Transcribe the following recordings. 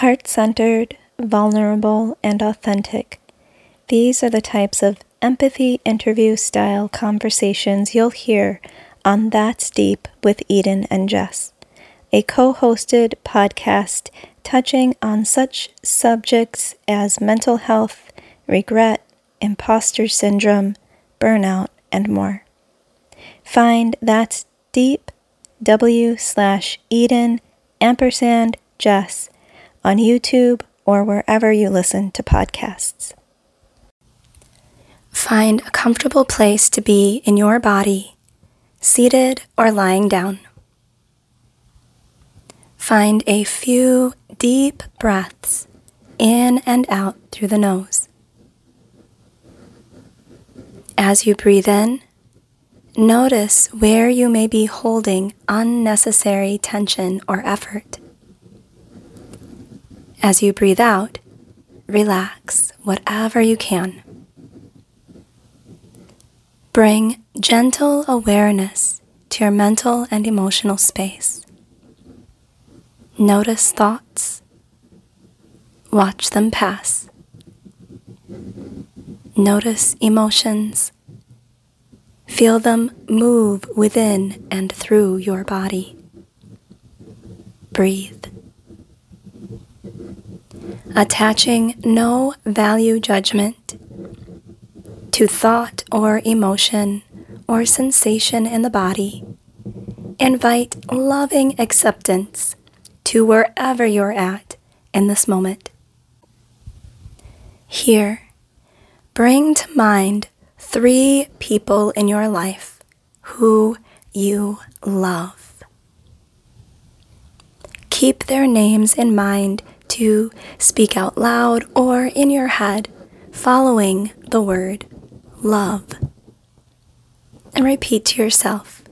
Heart centered, vulnerable, and authentic. These are the types of empathy interview style conversations you'll hear on That's Deep with Eden and Jess, a co hosted podcast touching on such subjects as mental health, regret, imposter syndrome, burnout, and more. Find That's Deep W slash Eden ampersand Jess on YouTube or wherever you listen to podcasts. Find a comfortable place to be in your body, seated or lying down. Find a few deep breaths in and out through the nose. As you breathe in, notice where you may be holding unnecessary tension or effort. As you breathe out, relax whatever you can. Bring gentle awareness to your mental and emotional space. Notice thoughts. Watch them pass. Notice emotions. Feel them move within and through your body. Breathe. Attaching no value judgment to thought or emotion or sensation in the body, invite loving acceptance to wherever you're at in this moment. Here, bring to mind three people in your life who you love. Keep their names in mind to speak out loud or in your head, following the word love. And repeat to yourself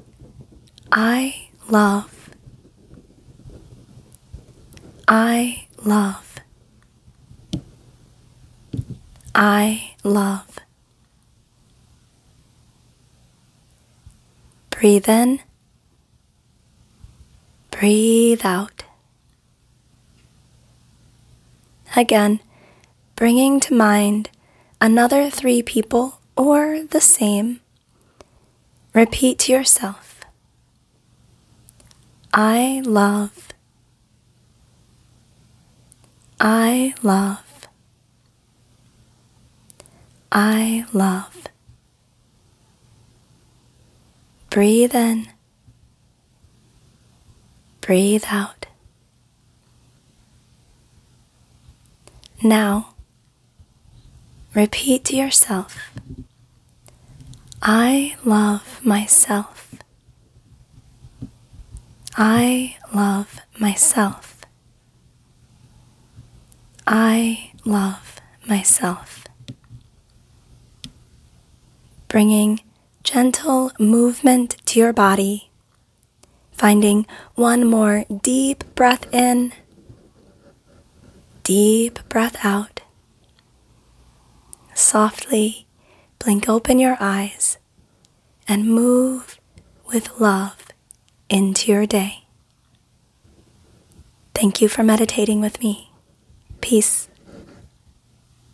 I love. I love. I love. Breathe in. Breathe out. Again, bringing to mind another three people or the same. Repeat to yourself I love. I love. I love. Breathe in. Breathe out. Now, repeat to yourself I love myself. I love myself. I love myself. Bringing gentle movement to your body, finding one more deep breath in, deep breath out. Softly blink open your eyes and move with love into your day. Thank you for meditating with me. Peace.